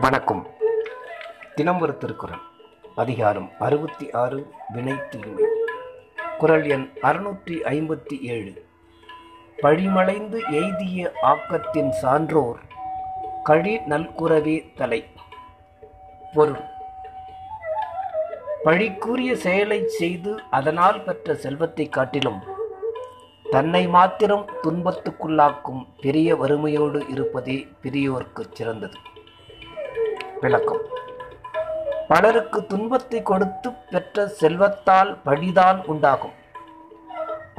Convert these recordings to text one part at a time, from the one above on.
வணக்கம். தினம் ஒரு திருக்குறள் அதிகாரம் அறுபத்தி ஆறு வினை தீமை குரல் எண் அறுநூற்றி ஐம்பத்தி ஏழு பழிமலைந்து எய்திய ஆக்கத்தின் சான்றோர் கழி நல்குறவே தலை. பொருள். பழிக்குரிய செயலைச் செய்து அதனால் பெற்ற செல்வத்தைக் காட்டிலும் தன்னை மாத்திரம் துன்பத்துக்குள்ளாக்கும் பெரிய வறுமையோடு இருப்பதே பெரியோர்க்கு சிறந்தது. விளக்கம். பலருக்கு துன்பத்தை கொடுத்து பெற்ற செல்வத்தால் பழிதான் உண்டாகும்.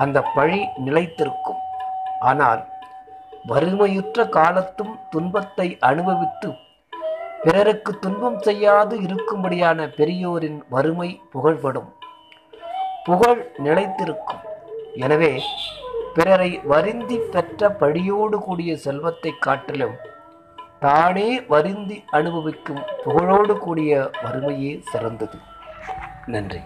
அந்த பழி நிலைத்திருக்கும். ஆனால் வறுமையுற்ற காலத்தும் துன்பத்தை அனுபவித்து பிறருக்கு துன்பம் செய்யாது இருக்கும்படியான பெரியோரின் வறுமை புகழ்படும். புகழ் நிலைத்திருக்கும். எனவே பிறரை வருந்தி பெற்ற பழியோடு கூடிய செல்வத்தை காட்டிலும் தானே வருந்தி அனுபவிக்கும் புகழோடு கூடிய வறுமையே சிறந்தது. நன்றி.